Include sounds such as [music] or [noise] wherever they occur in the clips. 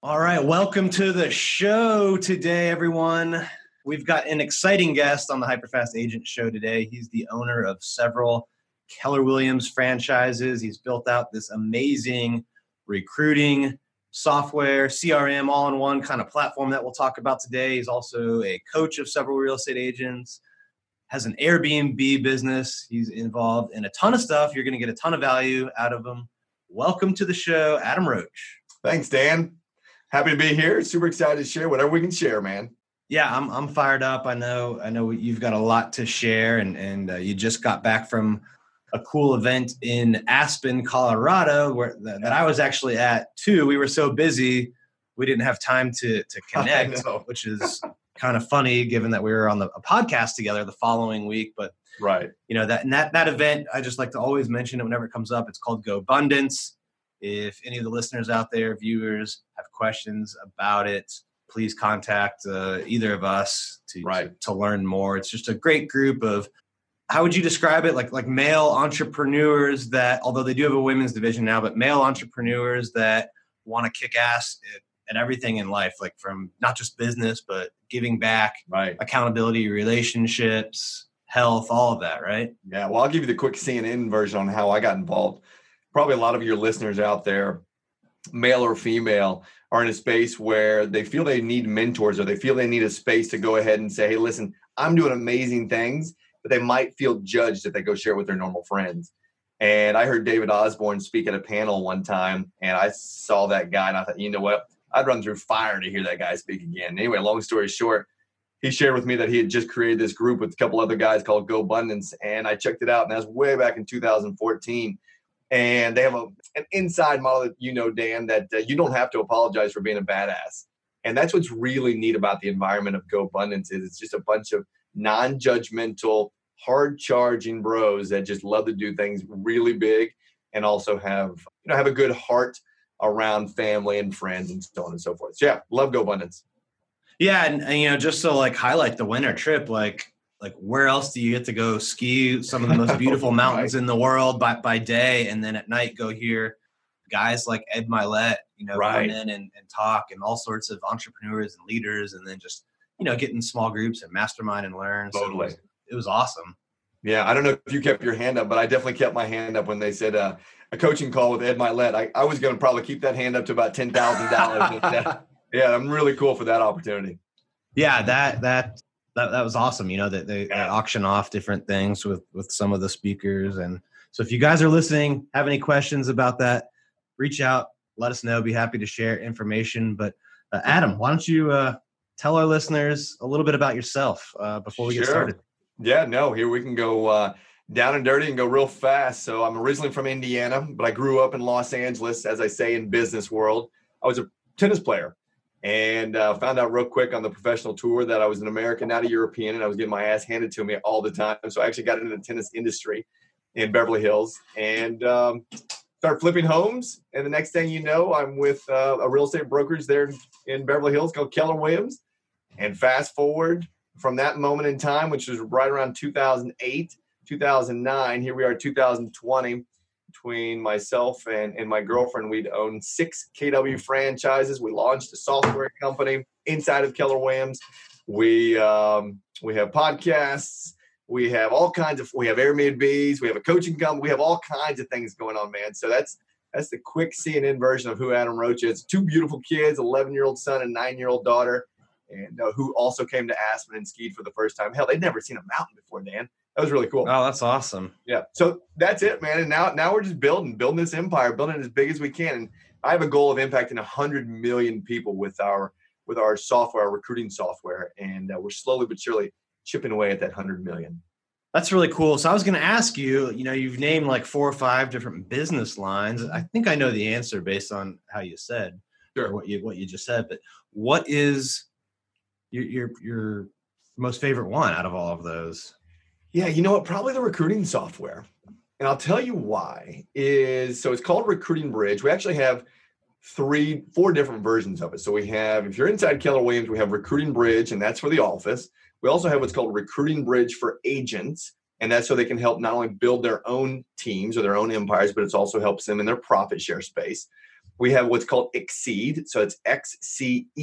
All right, welcome to the show today, everyone. We've got an exciting guest on the Hyperfast Agent Show today. He's the owner of several Keller Williams franchises. He's built out this amazing recruiting software, CRM, all in one kind of platform that we'll talk about today. He's also a coach of several real estate agents, has an Airbnb business. He's involved in a ton of stuff. You're going to get a ton of value out of him. Welcome to the show, Adam Roach. Thanks, Dan happy to be here. Super excited to share whatever we can share, man. Yeah, I'm I'm fired up. I know I know you've got a lot to share, and and uh, you just got back from a cool event in Aspen, Colorado, where that, that I was actually at too. We were so busy, we didn't have time to to [laughs] connect, which is kind of funny given that we were on the, a podcast together the following week. But right, you know that that that event, I just like to always mention it whenever it comes up. It's called GoBundance. If any of the listeners out there, viewers, have questions about it, please contact uh, either of us to, right. to, to learn more. It's just a great group of how would you describe it like like male entrepreneurs that although they do have a women's division now but male entrepreneurs that want to kick ass at, at, everything in life like from not just business but giving back right accountability relationships health all of that right yeah well i'll give you the quick cnn version on how i got involved probably a lot of your listeners out there, male or female, are in a space where they feel they need mentors or they feel they need a space to go ahead and say, hey, listen, I'm doing amazing things, but they might feel judged if they go share it with their normal friends. And I heard David Osborn speak at a panel one time, and I saw that guy, and I thought, you know what? I'd run through fire to hear that guy speak again. Anyway, long story short, he shared with me that he had just created this group with a couple other guys called GoBundance, and I checked it out, and that was way back in 2014 and they have a, an inside model that you know, Dan, that uh, you don't have to apologize for being a badass. And that's what's really neat about the environment of GoBundance is it's just a bunch of non-judgmental, hard-charging bros that just love to do things really big and also have you know have a good heart around family and friends and so on and so forth. So yeah, love GoBundance. Yeah, and, and you know, just to like highlight the winter trip, like like where else do you get to go ski some of the most [laughs] beautiful mountains right. in the world by, by day and then at night go hear guys like ed mylett you know right. come in and, and talk and all sorts of entrepreneurs and leaders and then just you know get in small groups and mastermind and learn totally. So it, was, it was awesome yeah i don't know if you kept your hand up but i definitely kept my hand up when they said uh, a coaching call with ed mylett i, I was going to probably keep that hand up to about $10000 [laughs] yeah i'm really cool for that opportunity yeah that that that, that was awesome. You know that they, yeah. they, auction off different things with with some of the speakers, and so if you guys are listening, have any questions about that, reach out, let us know. Be happy to share information. But uh, Adam, why don't you uh, tell our listeners a little bit about yourself uh, before we sure. get started? Yeah, no, here we can go uh, down and dirty and go real fast. So I'm originally from Indiana, but I grew up in Los Angeles, as I say in business world. I was a tennis player and uh, found out real quick on the professional tour that I was an American, not a European, and I was getting my ass handed to me all the time. So I actually got into the tennis industry in Beverly Hills and um, started flipping homes. And the next thing you know, I'm with uh, a real estate brokerage there in Beverly Hills called Keller Williams. And fast forward from that moment in time, which was right around 2008, 2009, here we are, 2020 between myself and, and my girlfriend, we'd owned six KW franchises. We launched a software company inside of Keller Williams. We um, we have podcasts. We have all kinds of. We have Airbnbs. We have a coaching company. We have all kinds of things going on, man. So that's that's the quick CNN version of who Adam Roach is. Two beautiful kids, 11 year old son and nine year old daughter, and uh, who also came to Aspen and skied for the first time. Hell, they'd never seen a mountain before, Dan that was really cool. Oh, that's awesome. Yeah. So that's it, man. And now now we're just building, building this empire, building it as big as we can. And I have a goal of impacting hundred million people with our with our software, our recruiting software, and uh, we're slowly but surely chipping away at that hundred million. That's really cool. So I was going to ask you, you know, you've named like four or five different business lines. I think I know the answer based on how you said, Sure. what you what you just said. But what is your your your most favorite one out of all of those? Yeah, you know what? Probably the recruiting software. And I'll tell you why is so it's called Recruiting Bridge. We actually have three, four different versions of it. So we have, if you're inside Keller Williams, we have Recruiting Bridge, and that's for the office. We also have what's called Recruiting Bridge for agents, and that's so they can help not only build their own teams or their own empires, but it also helps them in their profit share space. We have what's called Exceed, so it's xceed.io,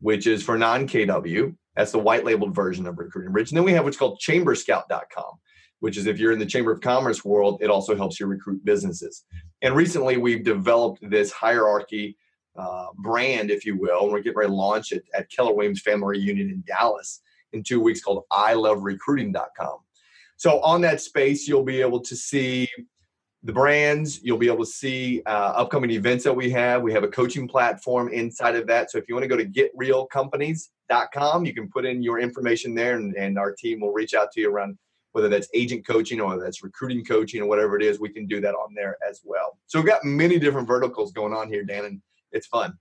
which is for non KW. That's the white labeled version of Recruiting Bridge. And then we have what's called chamberscout.com, which is if you're in the Chamber of Commerce world, it also helps you recruit businesses. And recently we've developed this hierarchy uh, brand, if you will. And we're getting ready to launch it at Keller Williams Family Reunion in Dallas in two weeks called I Love Recruiting.com. So on that space, you'll be able to see the brands. You'll be able to see uh, upcoming events that we have. We have a coaching platform inside of that. So if you want to go to getrealcompanies.com, you can put in your information there, and, and our team will reach out to you around whether that's agent coaching or that's recruiting coaching or whatever it is. We can do that on there as well. So we've got many different verticals going on here, Dan, and it's fun.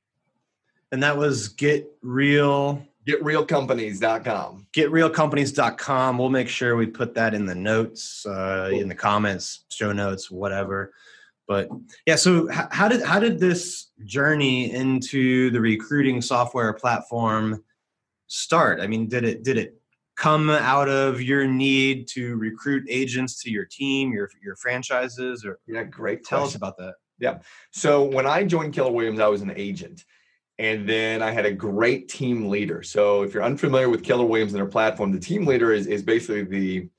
And that was get real getrealcompanies.com getrealcompanies.com we'll make sure we put that in the notes uh, in the comments show notes whatever but yeah so how did how did this journey into the recruiting software platform start i mean did it did it come out of your need to recruit agents to your team your your franchises or yeah great tell question. us about that Yeah. So when I joined Keller Williams, I was an agent. And then I had a great team leader. So if you're unfamiliar with Keller Williams and their platform, the team leader is, is basically the,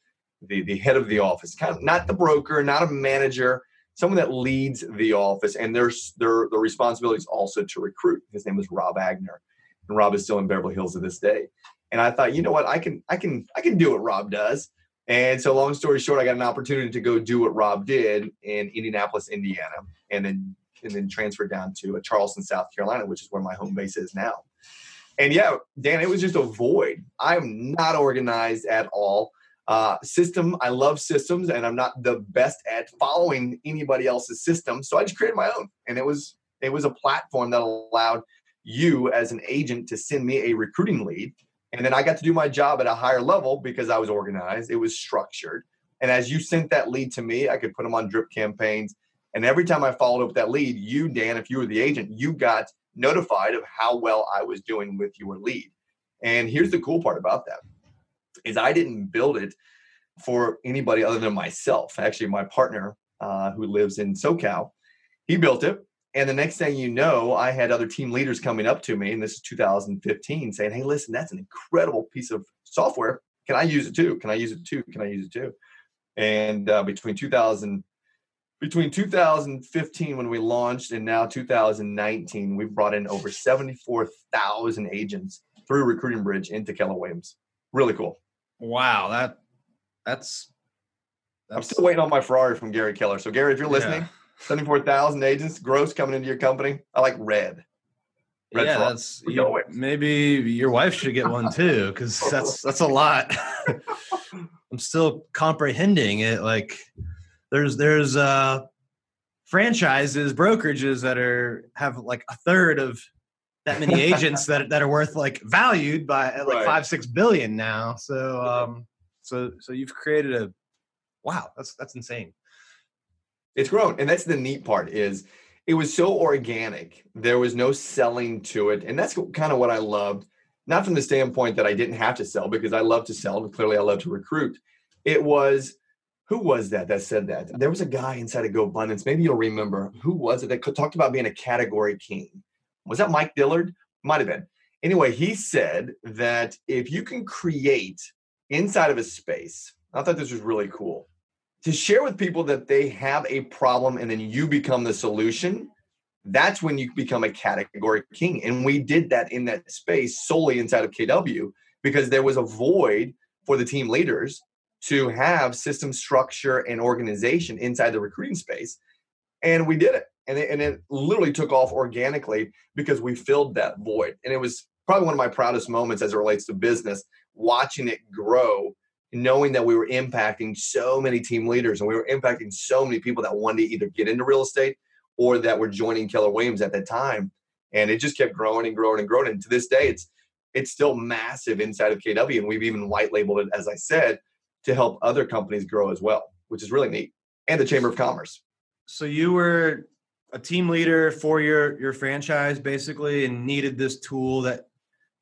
the the head of the office, kind of not the broker, not a manager, someone that leads the office. And their their the responsibility is also to recruit. His name is Rob Agner. And Rob is still in Beverly Hills to this day. And I thought, you know what, I can I can I can do what Rob does. And so long story short, I got an opportunity to go do what Rob did in Indianapolis, Indiana, and then and then transferred down to uh, Charleston, South Carolina, which is where my home base is now. And yeah, Dan, it was just a void. I'm not organized at all. Uh, system, I love systems, and I'm not the best at following anybody else's system. So I just created my own, and it was it was a platform that allowed you as an agent to send me a recruiting lead, and then I got to do my job at a higher level because I was organized. It was structured, and as you sent that lead to me, I could put them on drip campaigns. And every time I followed up with that lead, you, Dan, if you were the agent, you got notified of how well I was doing with your lead. And here's the cool part about that is I didn't build it for anybody other than myself. Actually, my partner uh, who lives in SoCal, he built it. And the next thing you know, I had other team leaders coming up to me, and this is 2015, saying, "Hey, listen, that's an incredible piece of software. Can I use it too? Can I use it too? Can I use it too?" And uh, between 2000 between 2015 when we launched and now 2019 we've brought in over 74,000 agents through recruiting bridge into Keller Williams really cool wow that that's I'm still waiting on my Ferrari from Gary Keller so Gary if you're listening Yeah. 74,000 agents gross coming into your company I like red Red yeah, Ferrari. that's you- maybe your wife should get one too, because that's that's a lot. [laughs] I'm still comprehending it. Like there's there's uh franchises, brokerages that are have like a third of that many [laughs] agents that that are worth like valued by like Right. five six billion now. So um so so you've created a wow that's that's insane. it's grown and that's the neat part is it was so organic there was no selling to it and that's kind of what i loved not from the standpoint that i didn't have to sell because i love to sell and clearly i love to recruit it was who was that that said that? There was a guy inside of GoBundance. maybe you'll remember. Who was it that talked about being a category king? Was that mike dillard? Might have been. Anyway he said that if you can create inside of a space i thought this was really cool to share with people that they have a problem and then you become the solution that's when you become a category king. And we did that in that space solely inside of kw because there was a void for the team leaders to have system structure and organization inside the recruiting space and we did it and it, and it literally took off organically because we filled that void and it was probably one of my proudest moments as it relates to business watching it grow knowing that we were impacting so many team leaders and we were impacting so many people that wanted to either get into real estate or that were joining Keller Williams at that time. And it just kept growing and growing and growing. And to this day, it's it's still massive inside of KW. And we've even white labeled it, as I said, to help other companies grow as well, which is really neat. And the Chamber of Commerce. So you were a team leader for your your franchise basically and needed this tool that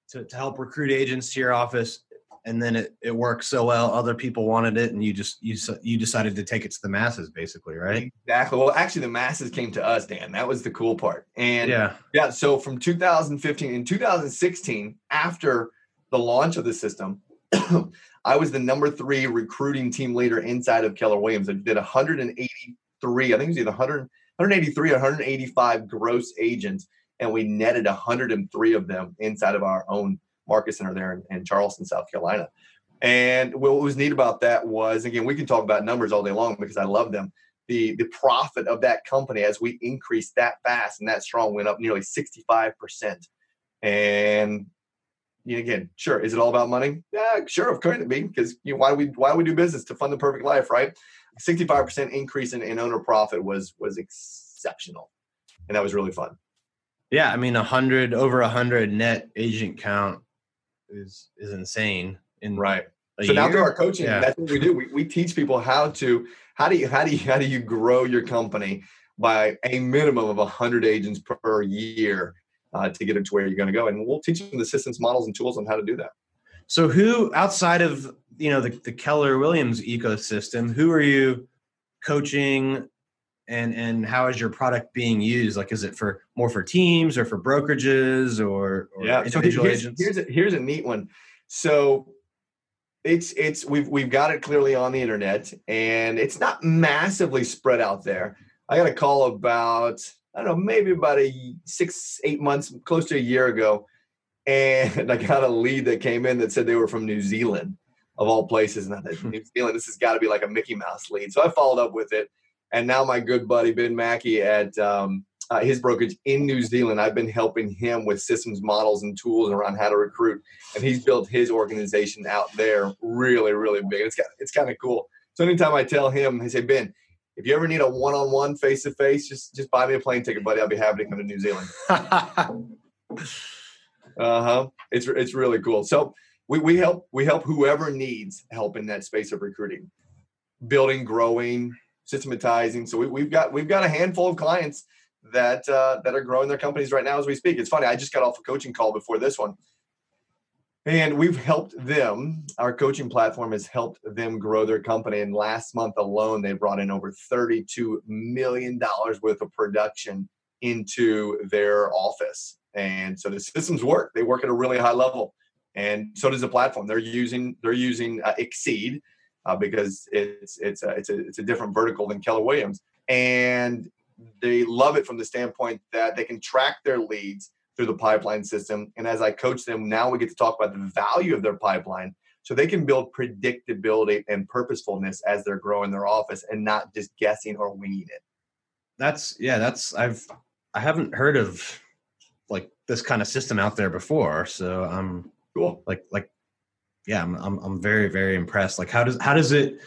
to, to help recruit agents to your office and then it, it worked so well other people wanted it and you just you you decided to take it to the masses basically right exactly well actually the masses came to us dan that was the cool part and yeah yeah so from 2015 in 2016 after the launch of the system [coughs] i was the number three recruiting team leader inside of keller williams i did 183 i think it was either 100 183 185 gross agents and we netted 103 of them inside of our own market center there in, in Charleston, South Carolina. And what was neat about that was, again, we can talk about numbers all day long because I love them. The the profit of that company as we increased that fast and that strong went up nearly 65%. And again, sure, is it all about money? Yeah, sure, of course it be because you know, why do we why do we do business to fund the perfect life, right? 65% increase in, in owner profit was was exceptional. And that was really fun. Yeah, I mean, a hundred over a hundred net agent count is is insane. In right. So year? now through our coaching, yeah. that's what we do. We, we teach people how to how do you how do you how do you grow your company by a minimum of hundred agents per year uh, to get it to where you're going to go, and we'll teach them the systems, models, and tools on how to do that. So, who outside of you know the, the Keller Williams ecosystem, who are you coaching and and how is your product being used? Like is it for more for teams or for brokerages or, or yeah individual so here's, agents? here's a, here's a neat one. So it's it's we've we've got it clearly on the internet and it's not massively spread out there. I got a call about i don't know maybe about a six eight months close to a year ago and [laughs] i got a lead that came in that said they were from new zealand of all places and i thought new zealand this has got to be like a mickey mouse lead so i followed up with it and now my good buddy Ben Mackey at um, uh, his brokerage in New Zealand, I've been helping him with systems, models, and tools around how to recruit. And he's built his organization out there really, really big. It's got, it's kind of cool. So anytime I tell him, I say, Ben, if you ever need a one-on-one face-to-face, just just buy me a plane ticket, buddy. I'll be happy to come to New Zealand. [laughs] uh huh. It's it's really cool. So we we help we help whoever needs help in that space of recruiting, building, growing, systematizing. So we, we've got we've got a handful of clients that uh, that are growing their companies right now as we speak. It's funny. I just got off a coaching call before this one, and we've helped them. Our coaching platform has helped them grow their company. And last month alone, they brought in over thirty-two million dollars worth of production into their office. And so the systems work. They work at a really high level, and so does the platform. They're using they're using uh, Exceed uh, because it's it's a, it's a it's a different vertical than Keller Williams, and they love it from the standpoint that they can track their leads through the pipeline system. And as I coach them, now we get to talk about the value of their pipeline, so they can build predictability and purposefulness as they're growing their office, and not just guessing or winging it. That's yeah. That's I've I haven't heard of like this kind of system out there before. So I'm cool. Like like yeah, I'm, I'm, I'm very, very impressed. Like, how does, how does it,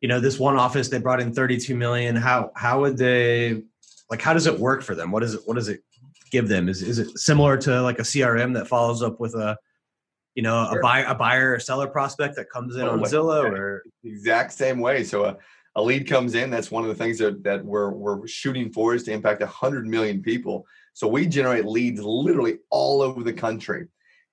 you know, this one office, they brought in 32 million. How, how would they, like, how does it work for them? What is it, what does it give them? Is, is it similar to like a CRM that follows up with a, you know, sure. a buy, a buyer or seller prospect that comes in oh, on Zillow or exact same way. So a, a lead comes in. That's one of the things that, that we're, we're shooting for is to impact a hundred million people. So we generate leads literally all over the country.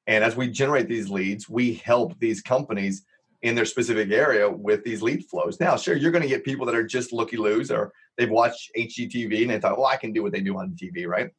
And as we generate these leads, we help these companies in their specific area with these lead flows. Now, sure, you're going to get people that are just looky loos or they've watched HGTV and they thought, well, I can do what they do on TV, right?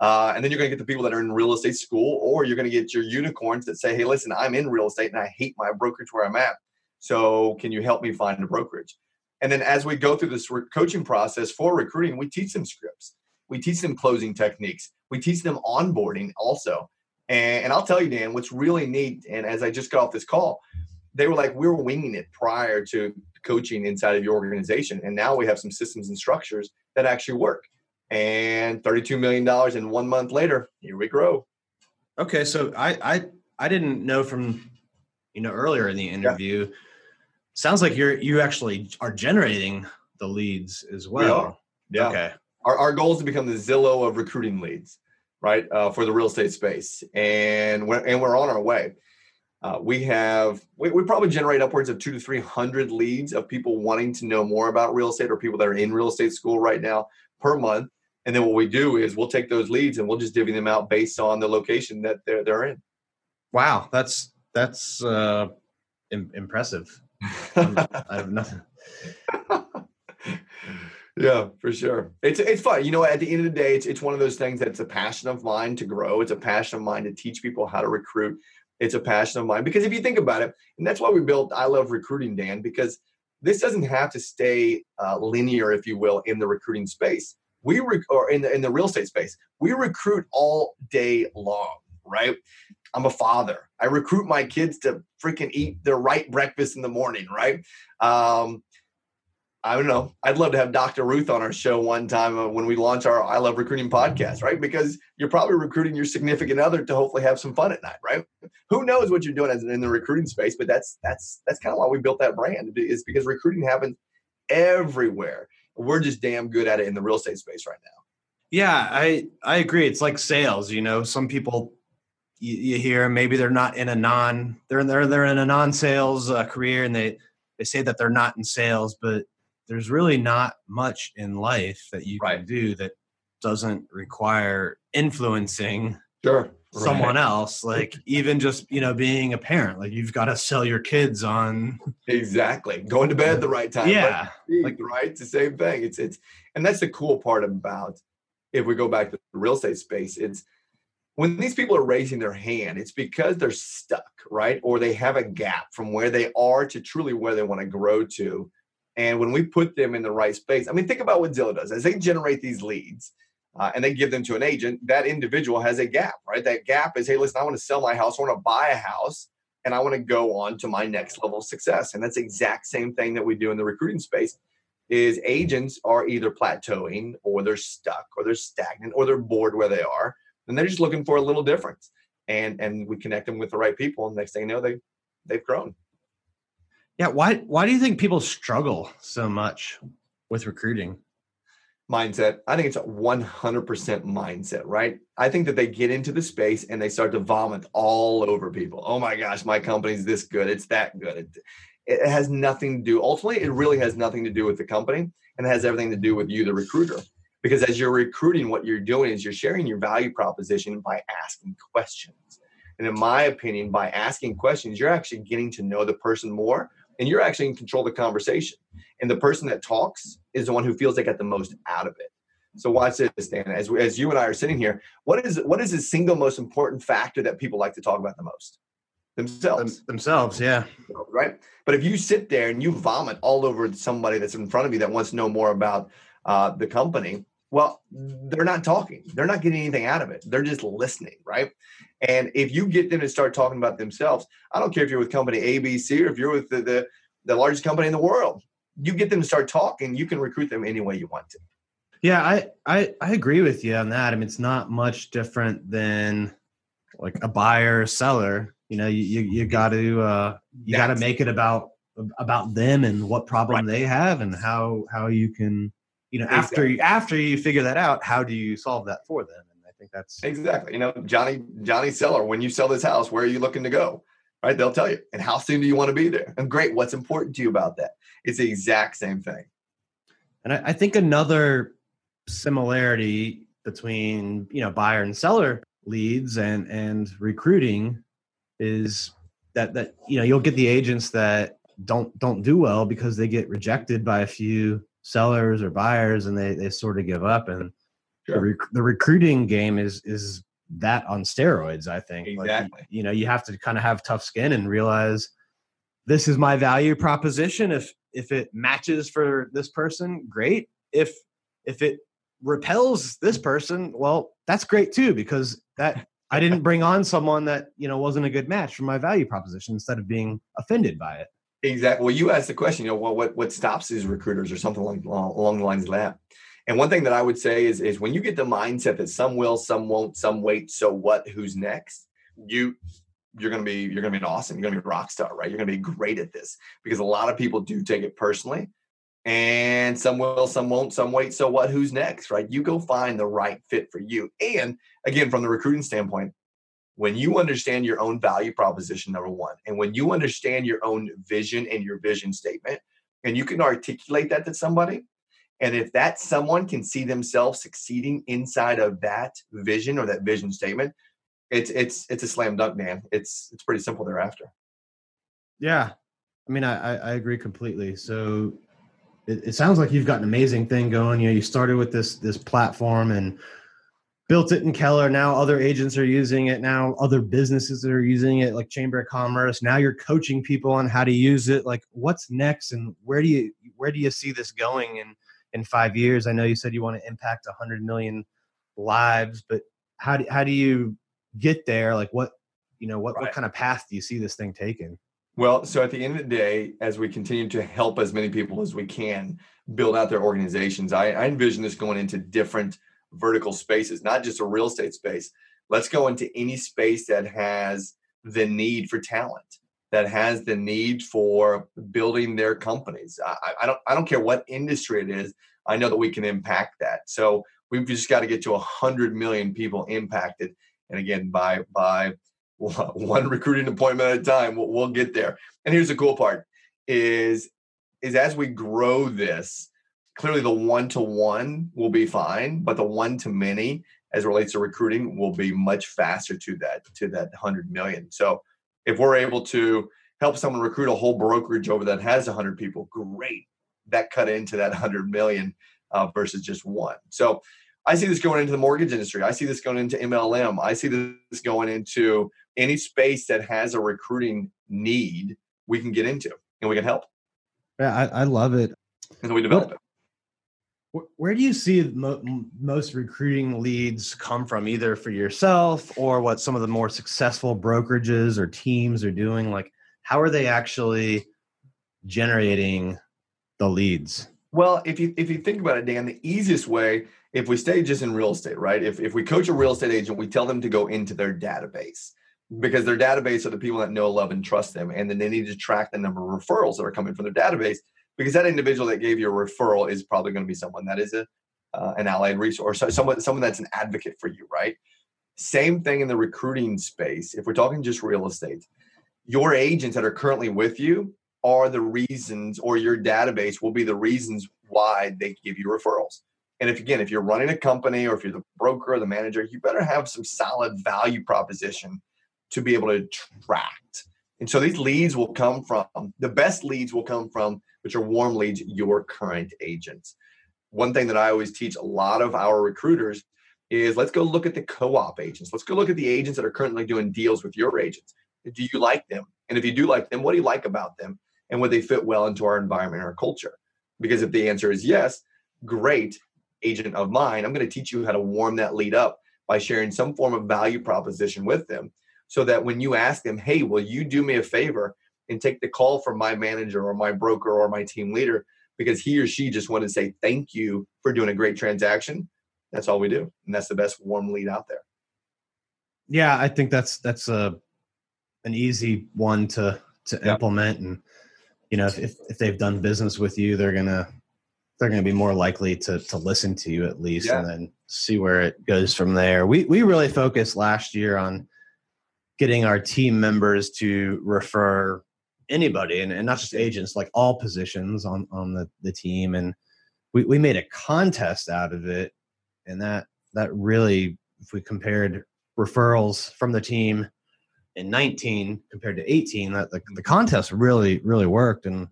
Uh, and then you're going to get the people that are in real estate school, or you're going to get your unicorns that say, hey, listen, I'm in real estate and I hate my brokerage where I'm at. So can you help me find a brokerage? And then as we go through this coaching process for recruiting, we teach them scripts, we teach them closing techniques, we teach them onboarding also. And, and I'll tell you, Dan, what's really neat, and as I just got off this call, they were like, we were winging it prior to coaching inside of your organization. And now we have some systems and structures that actually work. And $32 million in one month later, here we grow. Okay. So I, I, I didn't know from, you know, earlier in the interview, yeah. sounds like you're you actually are generating the leads as well. We. Yeah. Okay. Our, our goal is to become the Zillow of recruiting leads, right, uh, for the real estate space, and we're and we're on our way. Uh, we have we, we probably generate upwards of two to three hundred leads of people wanting to know more about real estate or people that are in real estate school right now per month. And then what we do is we'll take those leads and we'll just divvy them out based on the location that they're they're in. Wow, that's that's uh, Im- impressive. I have nothing. [laughs] yeah, for sure. It's it's fun. You know, at the end of the day, it's it's one of those things that's a passion of mine to grow. It's a passion of mine to teach people how to recruit. It's a passion of mine because if you think about it, and that's why we built I Love Recruiting, Dan, because this doesn't have to stay uh, linear, if you will, in the recruiting space. We rec- or in the in the real estate space, we recruit all day long, right? I'm a father. I recruit my kids to freaking eat their right breakfast in the morning, right? Um, I don't know. I'd love to have Dr. Ruth on our show one time uh, when we launch our I Love Recruiting podcast, right? Because you're probably recruiting your significant other to hopefully have some fun at night, right? Who knows what you're doing as in the recruiting space, but that's that's that's kind of why we built that brand is because recruiting happens everywhere. We're just damn good at it in the real estate space right now. Yeah, I I agree. It's like sales. You know, some people you, you hear maybe they're not in a non they're they're they're in a non sales uh, career and they they say that they're not in sales, but there's really not much in life that you Right. can do that doesn't require influencing Sure. Someone else like [laughs] even just you know being a parent like you've got to sell your kids on Exactly. Going to bed at the right time. yeah like right? It's the same thing. It's it's and that's the cool part about if we go back to the real estate space it's when these people are raising their hand it's because they're stuck right? Or they have a gap from where they are to truly where they want to grow to. And when we put them in the right space i mean think about what zillow does. As they generate these leads uh, and they give them to an agent that individual has a gap right that gap is hey listen i want to sell my house i want to buy a house and I want to go on to my next level of success. And that's the exact same thing that we do in the recruiting space is agents are either plateauing or they're stuck or they're stagnant or they're bored where they are and they're just looking for a little difference. And and we connect them with the right people and next thing you know they they've grown. yeah why why do you think people struggle so much with recruiting mindset. I think it's a 100% mindset, right? I think that they get into the space and they start to vomit all over people. Oh my gosh, my company's this good. It's that good. It, it has nothing to do, ultimately, it really has nothing to do with the company and it has everything to do with you, the recruiter. Because as you're recruiting, what you're doing is you're sharing your value proposition by asking questions. And in my opinion, by asking questions, you're actually getting to know the person more and you're actually in control of the conversation. And the person that talks is the one who feels they got the most out of it. So watch this, Dan. As, we, as you and I are sitting here, what is what is the single most important factor that people like to talk about the most? Themselves Them- themselves yeah right? But if you sit there and you vomit all over somebody that's in front of you that wants to know more about uh, the company, well, they're not talking. They're not getting anything out of it. They're just listening, right? And if you get them to start talking about themselves, I don't care if you're with company ABC or if you're with the, the, the largest company in the world, you get them to start talking, you can recruit them any way you want to. Yeah, I, I I agree with you on that. I mean, it's not much different than like a buyer or seller. You know, you you, you got to uh, you got to make it about about them and what problem they have and how how you can you know after you after you figure that out, how do you solve that for them? And I think that's Exactly. You know, Johnny, Johnny Seller, when you sell this house, where are you looking to go? Right? They'll tell you. And how soon do you want to be there? And great, what's important to you about that? It's the exact same thing. And I, I think another similarity between you know buyer and seller leads and and recruiting is that that you know you'll get the agents that don't don't do well because they get rejected by a few sellers or buyers and they they sort of give up and the, rec- the recruiting game is is that on steroids i think. Like, Exactly. you know you have to kind of have tough skin and realize this is my value proposition. If if it matches for this person great. If if it repels this person well that's great too because that i didn't [laughs] bring on someone that you know wasn't a good match for my value proposition instead of being offended by it Exactly. Well, you asked the question, you know, well, what what stops these recruiters or something like along the lines of that. And one thing that I would say is is when you get the mindset that some will, some won't, some wait, so what, who's next, you you're going to be you're going to be an awesome you're going to be a rock star right? You're going to be great at this because a lot of people do take it personally. And some will some won't some wait so what who's next right? You go find the right fit for you. And again from the recruiting standpoint when you understand your own value proposition number one and when you understand your own vision and your vision statement and you can articulate that to somebody and if that someone can see themselves succeeding inside of that vision or that vision statement it's it's it's a slam dunk, man. It's it's pretty simple thereafter. Yeah, I mean, I I agree completely. So it, it sounds like you've got an amazing thing going. You know, you started with this this platform and built it in Keller. Now other agents are using it. Now other businesses that are using it, like Chamber of Commerce. Now you're coaching people on how to use it. Like, what's next, and where do you where do you see this going in in five years? I know you said you want to impact a hundred million lives, but how do how do you get there like what you know what, right. what kind of path do you see this thing taking well so at the end of the day as we continue to help as many people as we can build out their organizations i, I envision this going into different vertical spaces not just a real estate space. Let's go into any space that has the need for talent that has the need for building their companies. I, I don't i don't care what industry it is i know that we can impact that. So we've just got to get to 100 million people impacted. And again, by by [laughs] one recruiting appointment at a time, we'll, we'll get there. And here's the cool part: is is as we grow this, clearly the one to one will be fine, but the one to many as relates to recruiting will be much faster to that to that 100 million. So if we're able to help someone recruit a whole brokerage over that has 100 people, great. That cut into that 100 million uh, versus just one. So I see this going into the mortgage industry. I see this going into MLM. I see this going into any space that has a recruiting need we can get into and we can help. Yeah, I, I love it. And we develop what, it. Where do you see mo- most recruiting leads come from, either for yourself or what some of the more successful brokerages or teams are doing? Like, how are they actually generating the leads? Well, if you if you think about it, Dan, the easiest way if we stay just in real estate, right? If, if we coach a real estate agent, we tell them to go into their database because their database are the people that know, love, and trust them. And then they need to track the number of referrals that are coming from their database because that individual that gave you a referral is probably going to be someone that is a uh, an allied resource, or someone someone that's an advocate for you, right? Same thing in the recruiting space. If we're talking just real estate, your agents that are currently with you are the reasons, or your database will be the reasons why they give you referrals. And if again, if you're running a company or if you're the broker or the manager, you better have some solid value proposition to be able to attract. And so these leads will come from the best leads will come from which are warm leads, your current agents. One thing that I always teach a lot of our recruiters is let's go look at the co-op agents. Let's go look at the agents that are currently doing deals with your agents. Do you like them? And if you do like them, what do you like about them? And would they fit well into our environment our culture? Because if the answer is yes, great agent of mine, I'm going to teach you how to warm that lead up by sharing some form of value proposition with them so that when you ask them, hey, will you do me a favor and take the call from my manager or my broker or my team leader because he or she just wanted to say thank you for doing a great transaction. That's all we do. And that's the best warm lead out there. Yeah, I think that's that's a an easy one to to implement and you know if, if they've done business with you they're gonna they're going to be more likely to to listen to you at least yeah. and then see where it goes from there. We we really focused last year on getting our team members to refer anybody and, and not just agents like all positions on on the, the team and we, we made a contest out of it and that that really if we compared referrals from the team in 19 compared to 18 that the, the contest really really worked and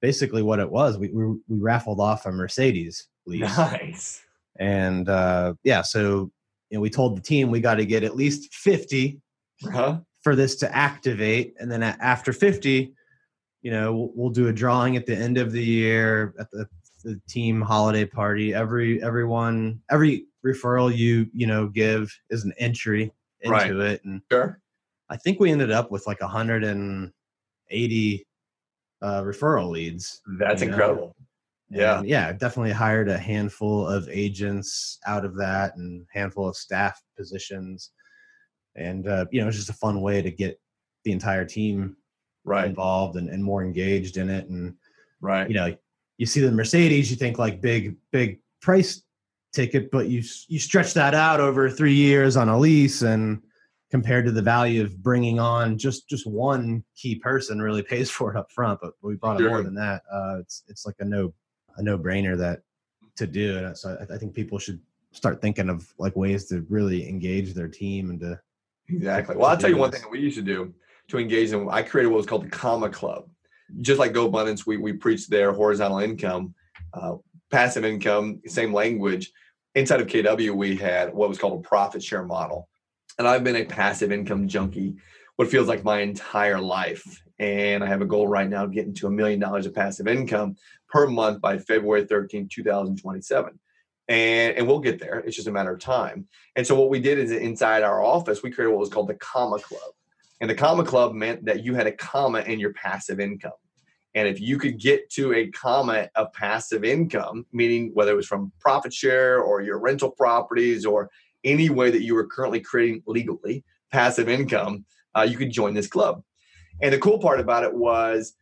basically what it was. We we, we raffled off a Mercedes lease. Nice. And uh, yeah, so you know, we told the team we got to get at least 50 uh-huh. for this to activate, and then after 50, you know, we'll, we'll do a drawing at the end of the year at the, the team holiday party. Every everyone every referral you you know give is an entry into right. it, and sure. I think we ended up with like 180 uh, referral leads. That's incredible. Yeah. And yeah, definitely hired a handful of agents out of that and handful of staff positions. And uh, you know, it's just a fun way to get the entire team right. involved and, and more engaged in it. And right. you know you see the mercedes you think like big big price ticket but you you stretch that out over three years on a lease and compared to the value of bringing on just just one key person really pays [laughs] for it up front but we brought sure. more than that. Uh, it's it's like a no a no brainer that to do. And so I, I think people should start thinking of like ways to really engage their team and to exactly. well i'll tell you one thing that we used to do to engage them i created what was called the comma club just like GoBundance we, we preach their horizontal income uh, passive income same language inside of kw we had what was called a profit share model and i've been a passive income junkie what feels like my entire life and i have a goal right now getting to a million dollars of passive income per month by february 13 2027 and and we'll get there. It's just a matter of time. And so what we did is inside our office, we created what was called the comma club. And the comma club meant that you had a comma in your passive income. And if you could get to a comma of passive income, meaning whether it was from profit share or your rental properties or any way that you were currently creating legally passive income, uh, you could join this club. And the cool part about it was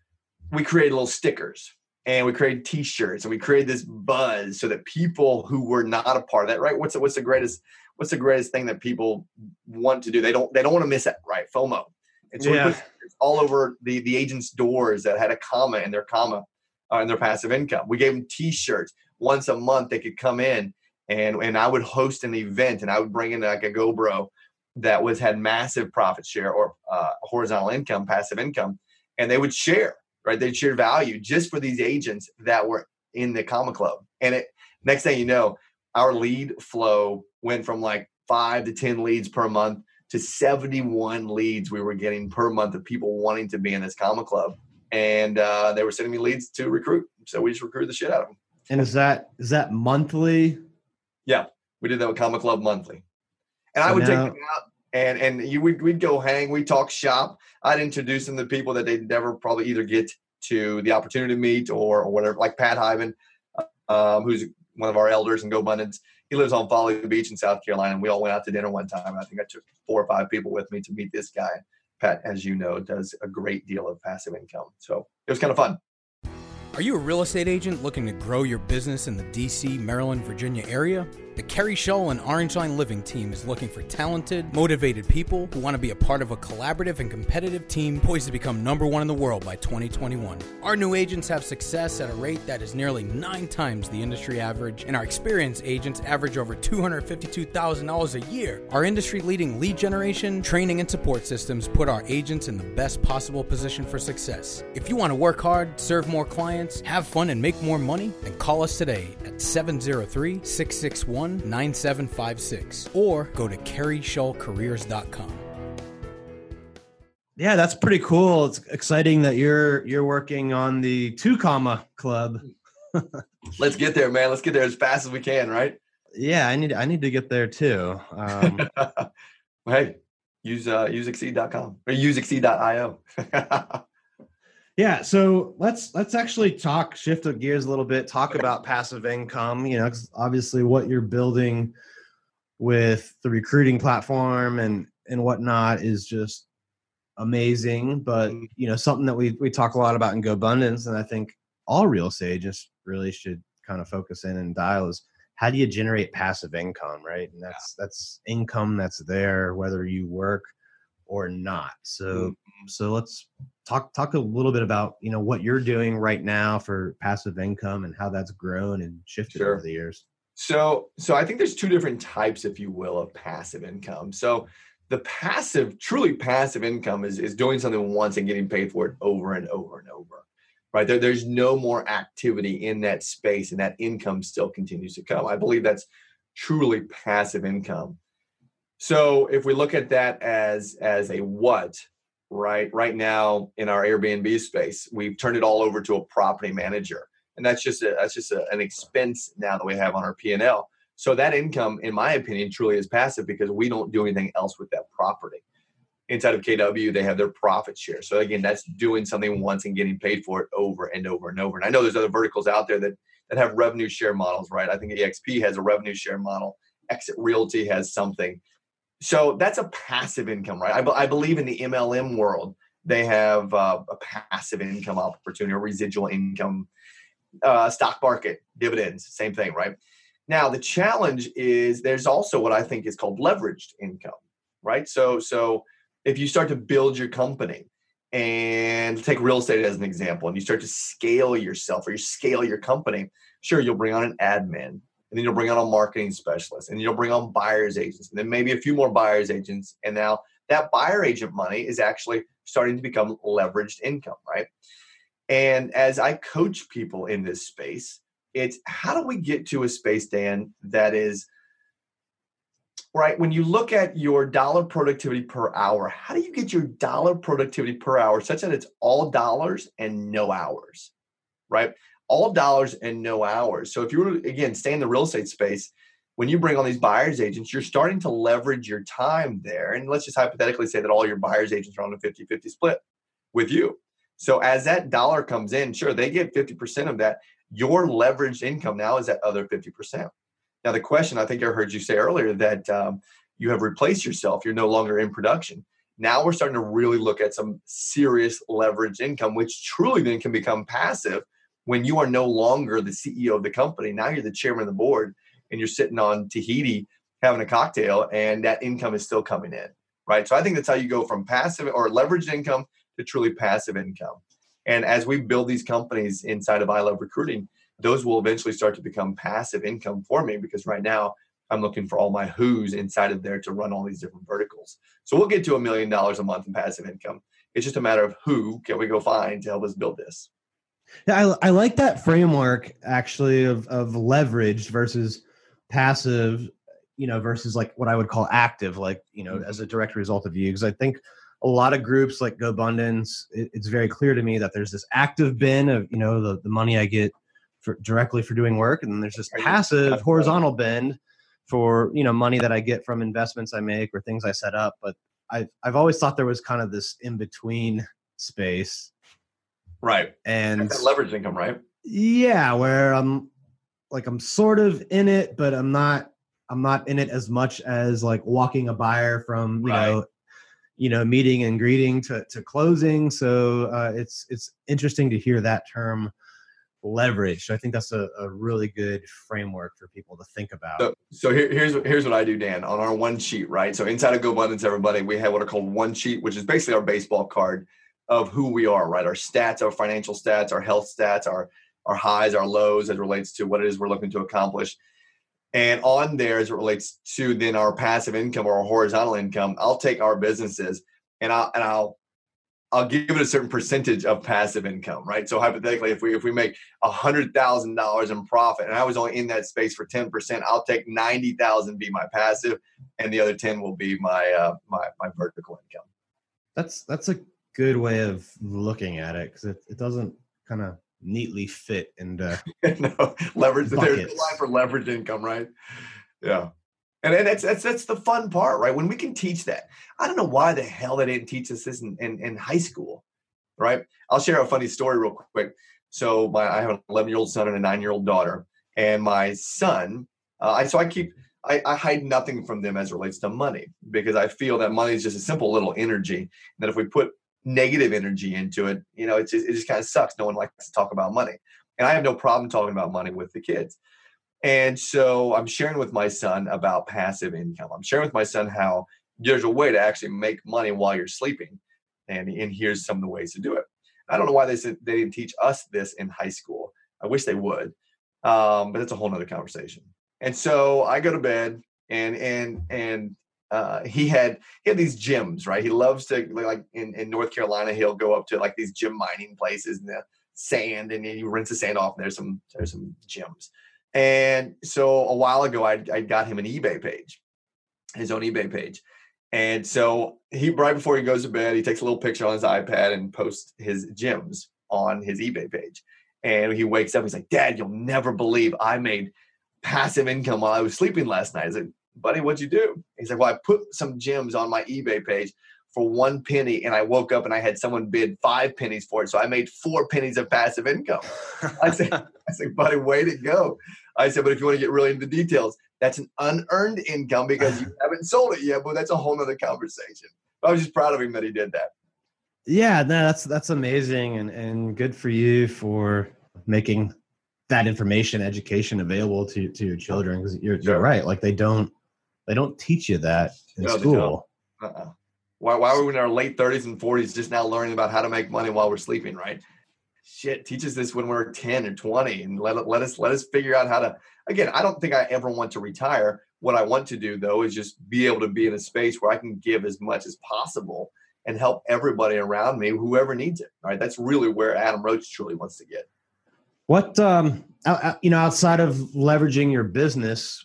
we created little stickers and we created t-shirts and we created this buzz so that people who were not a part of that right what's the, what's the greatest what's the greatest thing that people want to do they don't they don't want to miss it right fomo and so yeah. put all over the the agents doors that had a comma in their comma uh, in their passive income we gave them t-shirts once a month they could come in and and i would host an event and i would bring in like a GoPro that was had massive profit share or uh, horizontal income passive income and they would share right? They'd share value just for these agents that were in the comma club. And it next thing you know, our lead flow went from like five to 10 leads per month to 71 leads we were getting per month of people wanting to be in this comma club. And uh, they were sending me leads to recruit. So we just recruited the shit out of them. And is that is that monthly? Yeah, we did that with Comma Club monthly. And so I would now, take them out and and you would we'd go hang, we talk shop. I'd introduce them to people that they'd never probably either get to the opportunity to meet or, or whatever, like Pat Hiban, um, who's one of our elders in GoBundance. He lives on Folly Beach in South Carolina, and we all went out to dinner one time. I think I took four or five people with me to meet this guy. Pat, as you know, does a great deal of passive income. So it was kind of fun. Are you a real estate agent looking to grow your business in the DC, Maryland, Virginia area? The Kerry Shull and Orange Line Living team is looking for talented, motivated people who want to be a part of a collaborative and competitive team poised to become number one in the world by 2021. Our new agents have success at a rate that is nearly nine times the industry average, and our experienced agents average over $252,000 a year. Our industry leading lead generation, training, and support systems put our agents in the best possible position for success. If you want to work hard, serve more clients, have fun, and make more money, then call us today at 703 661 9756 or go to kerryshullcareers.com. Yeah, that's pretty cool. It's exciting that you're you're working on the two comma club. [laughs] Let's get there, man. Let's get there as fast as we can, right? Yeah, I need I need to get there too. Um, [laughs] hey, use uh useexceed.com or useexceed.io. [laughs] Yeah, so let's let's actually talk shift the gears a little bit. Talk about passive income. You know, obviously what you're building with the recruiting platform and and whatnot is just amazing. But mm-hmm. you know, something that we we talk a lot about in GoBundance, and I think all real estate agents really should kind of focus in and dial is how do you generate passive income, right? And that's that's income that's there whether you work or not. So mm-hmm. so let's talk talk a little bit about you know what you're doing right now for passive income and how that's grown and shifted sure. over the years. So so I think there's two different types, if you will, of passive income. So the passive, truly passive income is is doing something once and getting paid for it over and over and over. Right there, there's no more activity in that space, and that income still continues to come. I believe that's truly passive income. So if we look at that as as a what, right? Right now in our Airbnb space, we've turned it all over to a property manager, and that's just a, that's just a, an expense now that we have on our P and L. So that income, in my opinion, truly is passive because we don't do anything else with that property. Inside of KW, they have their profit share. So again, that's doing something once and getting paid for it over and over and over. And I know there's other verticals out there that that have revenue share models, right? I think EXP has a revenue share model. Exit Realty has something so that's a passive income, right? I, I believe in the MLM world, they have uh, a passive income opportunity, or residual income, uh, stock market, dividends, same thing, right? Now the challenge is there's also what I think is called leveraged income, right? So so if you start to build your company and take real estate as an example, and you start to scale yourself or you scale your company, sure you'll bring on an admin, and then you'll bring on a marketing specialist, and you'll bring on buyer's agents, and then maybe a few more buyer's agents. And now that buyer agent money is actually starting to become leveraged income, right? And as I coach people in this space, it's how do we get to a space, Dan, that is right when you look at your dollar productivity per hour how do you get your dollar productivity per hour such that it's all dollars and no hours right all dollars and no hours. So if you were again stay in the real estate space, when you bring on these buyers agents, you're starting to leverage your time there. And let's just hypothetically say that all your buyers agents are on a 50-50 split with you. So as that dollar comes in, sure, they get 50% of that. Your leveraged income now is that other 50%. Now the question I think I heard you say earlier that um, you have replaced yourself. You're no longer in production. Now we're starting to really look at some serious leveraged income, which truly then can become passive when you are no longer the CEO of the company. Now you're the chairman of the board and you're sitting on Tahiti having a cocktail and that income is still coming in. Right. So I think that's how you go from passive or leveraged income to truly passive income. And as we build these companies inside of I Love Recruiting, those will eventually start to become passive income for me because right now I'm looking for all my who's inside of there to run all these different verticals. So we'll get to a million dollars a month in passive income. It's just a matter of who can we go find to help us build this. Yeah, I, I like that framework actually of of leveraged versus passive, you know, versus like what I would call active, like you know, as a direct result of you. Because I think a lot of groups like GoBundance, it, it's very clear to me that there's this active bin of you know the the money I get for directly for doing work, and then there's this passive horizontal bin for you know money that I get from investments I make or things I set up. But I've I've always thought there was kind of this in between space Right. And leverage income, right? Yeah, where I'm like I'm sort of in it, but I'm not I'm not in it as much as like walking a buyer from, you right. know, you know, meeting and greeting to, to closing. So uh, it's it's interesting to hear that term leverage. I think that's a, a really good framework for people to think about. So, so here, here's here's what I do, Dan. On our one sheet, right? So inside of GoBundance, everybody, we have what are called one sheet, which is basically our baseball card of who we are, right? Our stats, our financial stats, our health stats, our our highs, our lows as it relates to what it is we're looking to accomplish. And on there, as it relates to then our passive income or our horizontal income, I'll take our businesses and I'll and I'll I'll give it a certain percentage of passive income, right? So hypothetically, if we if we make hundred thousand dollars in profit, and I was only in that space for ten percent, I'll take ninety thousand be my passive, and the other ten will be my uh, my my vertical income. That's that's a good way of looking at it because it, it doesn't kind of neatly fit into [laughs] no leverage. Buckets. There's a line for leverage income, right? Yeah. And, and that's, that's that's the fun part, right? When we can teach that. I don't know why the hell they didn't teach us this in, in, in high school, right? I'll share a funny story real quick. So my I have an 11 year old son and a nine year old daughter, and my son, uh, I so I keep I, I, hide nothing from them as it relates to money because I feel that money is just a simple little energy. That if we put negative energy into it, you know, it just, it just kind of sucks. No one likes to talk about money. And I have no problem talking about money with the kids. And so I'm sharing with my son about passive income. I'm sharing with my son how there's a way to actually make money while you're sleeping. And, and here's some of the ways to do it. I don't know why they said they didn't teach us this in high school. I wish they would. Um, but that's a whole nother conversation. And so I go to bed and and and uh, he had he had these gyms, right? He loves to like in, in North Carolina, he'll go up to like these gym mining places in the sand, and you rinse the sand off. And there's some there's some gyms, and so a while ago, I I got him an eBay page, his own eBay page, and so he right before he goes to bed, he takes a little picture on his iPad and posts his gyms on his eBay page, and he wakes up, he's like, Dad, you'll never believe I made passive income while I was sleeping last night. I said, buddy, what'd you do? He's like, well, I put some gems on my eBay page for one penny and I woke up and I had someone bid five pennies for it. So I made four pennies of passive income. [laughs] I said, I said, buddy, way to go. I said, but if you want to get really into the details, That's an unearned income because you [laughs] haven't sold it yet, but that's a whole nother conversation. I was just proud of him that he did that. Yeah, no, that's that's amazing and, and good for you for making that information education available to, to your children because you're, you're right like they don't they don't teach you that in no, school. uh-uh. why, why are we in our late 30s and 40s just now learning about how to make money while we're sleeping right? Shit teach us this when we're 10 or 20 and let, let us let us figure out how to again i don't think i ever want to retire. What i want to do though is just be able to be in a space where i can give as much as possible and help everybody around me whoever needs it right? That's really where adam roach truly wants to get. What um, you know, outside of leveraging your business,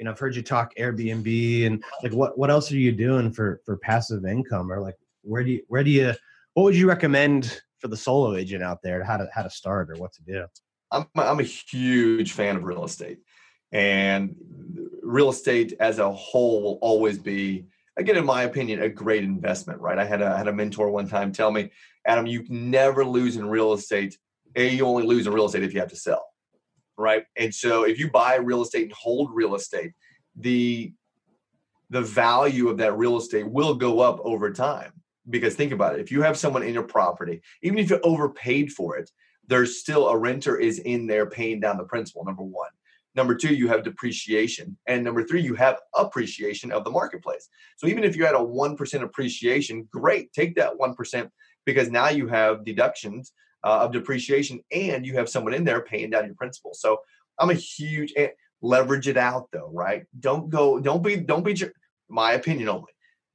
you know, I've heard you talk Airbnb and like what what else are you doing for for passive income? Or like where do you where do you what would you recommend for the solo agent out there how to how to start or what to do? I'm I'm a huge fan of real estate, and real estate as a whole will always be again in my opinion a great investment right? I had a, I had a mentor one time tell me adam you never lose in real estate. A, you only lose in real estate if you have to sell, right? And so if you buy real estate and hold real estate, the the value of that real estate will go up over time. Because think about it, if you have someone in your property, even if you overpaid for it, there's still a renter is in there paying down the principal. Number one. Number two, you have depreciation. And number three, you have appreciation of the marketplace. So even if you're at a 1% appreciation, great, take that 1% because now you have deductions uh, of depreciation and you have someone in there paying down your principal. So I'm a huge eh, leverage it out though, right? Don't go, don't be, don't be my opinion only.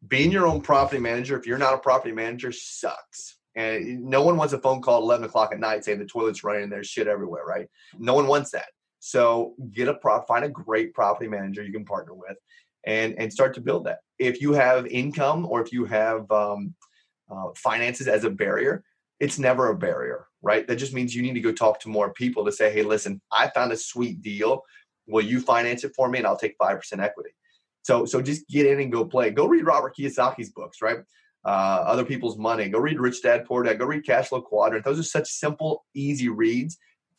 Being your own property manager, if you're not a property manager, sucks. And no one wants a phone call at 11 o'clock at night saying the toilet's running there's shit everywhere, right? No one wants that. So get a prop, find a great property manager you can partner with, and and start to build that. If you have income or if you have um, uh, finances as a barrier, it's never a barrier, right? That just means you need to go talk to more people to say, hey, listen, I found a sweet deal. Will you finance it for me? And I'll take 5% equity. So, so just get in and go play. Go read Robert Kiyosaki's books, right? Uh, other people's money. Go read Rich Dad Poor Dad. Go read Cash Flow Quadrant. Those are such simple, easy reads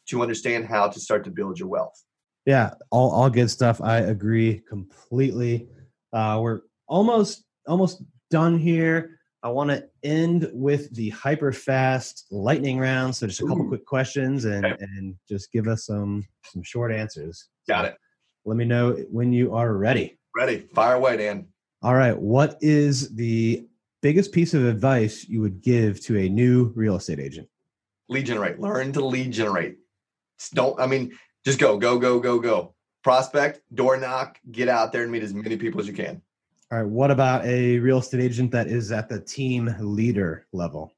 to understand how to start to build your wealth. Yeah, all, all good stuff. I agree completely. Uh, we're almost almost done here. I want to end with the hyper fast lightning round. So just a couple Ooh. quick questions and okay. and just give us some some short answers. Got so it. Let me know when you are ready. Ready. Fire away, Dan. All right. What is the biggest piece of advice you would give to a new real estate agent? Lead generate. Learn to lead generate. Don't I mean just go, go, go, go, go. Prospect, door knock, get out there and meet as many people as you can. All right. What about a real estate agent that is at the team leader level?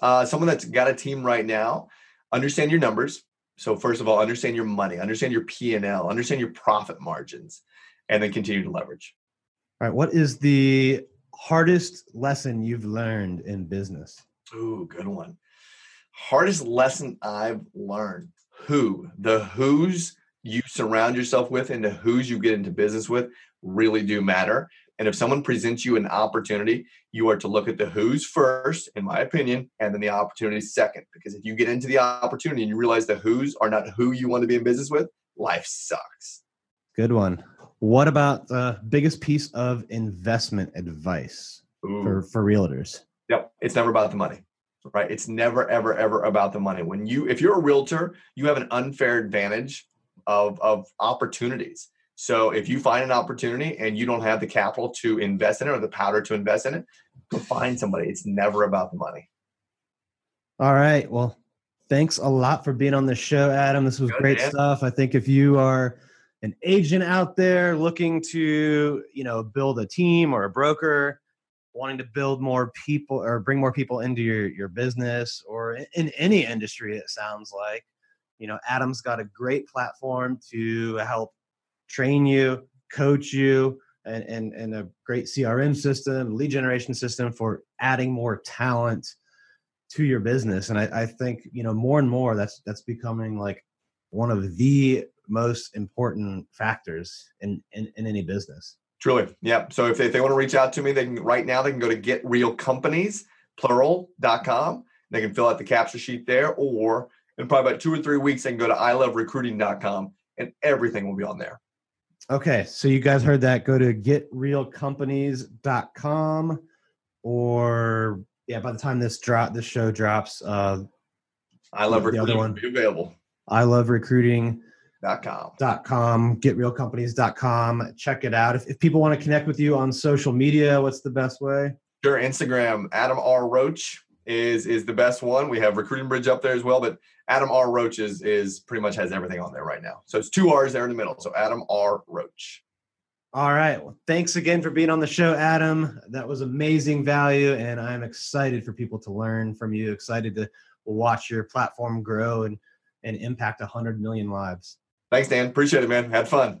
Uh, someone that's got a team right now. Understand your numbers. So first of all, understand your money, understand your P and L, understand your profit margins, and then continue to leverage. All right. What is the hardest lesson you've learned in business? Ooh, good one. Hardest lesson I've learned. Who the who's you surround yourself with and the who's you get into business with really do matter and if someone presents you an opportunity, you are to look at the who's first, in my opinion, and then the opportunity second. Because if you get into the opportunity and you realize the who's are not who you want to be in business with, life sucks. Good one. What about the biggest piece of investment advice for, for realtors? Yep. It's never about the money, right? It's never, ever, ever about the money. When you, if you're a realtor, you have an unfair advantage of, of opportunities so if you find an opportunity and you don't have the capital to invest in it or the powder to invest in it, go find somebody. It's never about the money. All right. Well, thanks a lot for being on the show, Adam. This was Good, great man. stuff. I think if you are an agent out there looking to, you know, build a team or a broker, wanting to build more people or bring more people into your your business or in any industry, it sounds like, you know, Adam's got a great platform to help train you, coach you, and, and, and a great CRM system, lead generation system for adding more talent to your business. And I, I think, you know, more and more that's that's becoming like one of the most important factors in, in, in any business. Truly. Yeah. So if they, if they want to reach out to me, they can right now they can go to getrealcompanies, plural.com. They can fill out the capture sheet there, or in probably about two or three weeks, they can go to iloverecruiting.com and everything will be on there. Okay, so you guys heard that. Go to getrealcompanies.com or yeah, by the time this drop this show drops, uh I love The other recruiting. one. Be available. I love recruiting. Dot com. dot com getrealcompanies.com check it out if, if people want to connect with you on social media what's the best way Sure. Instagram, Adam R. Roach is is the best one. We have Recruiting Bridge up there as well, but Adam R. Roach is is pretty much has everything on there right now. So it's two R's there in the middle. So Adam R. Roach. all right well thanks again for being on the show adam that was amazing value and i'm excited for people to learn from you excited to watch your platform grow and and impact 100 million lives Thanks, Dan. Appreciate it, man. Had fun.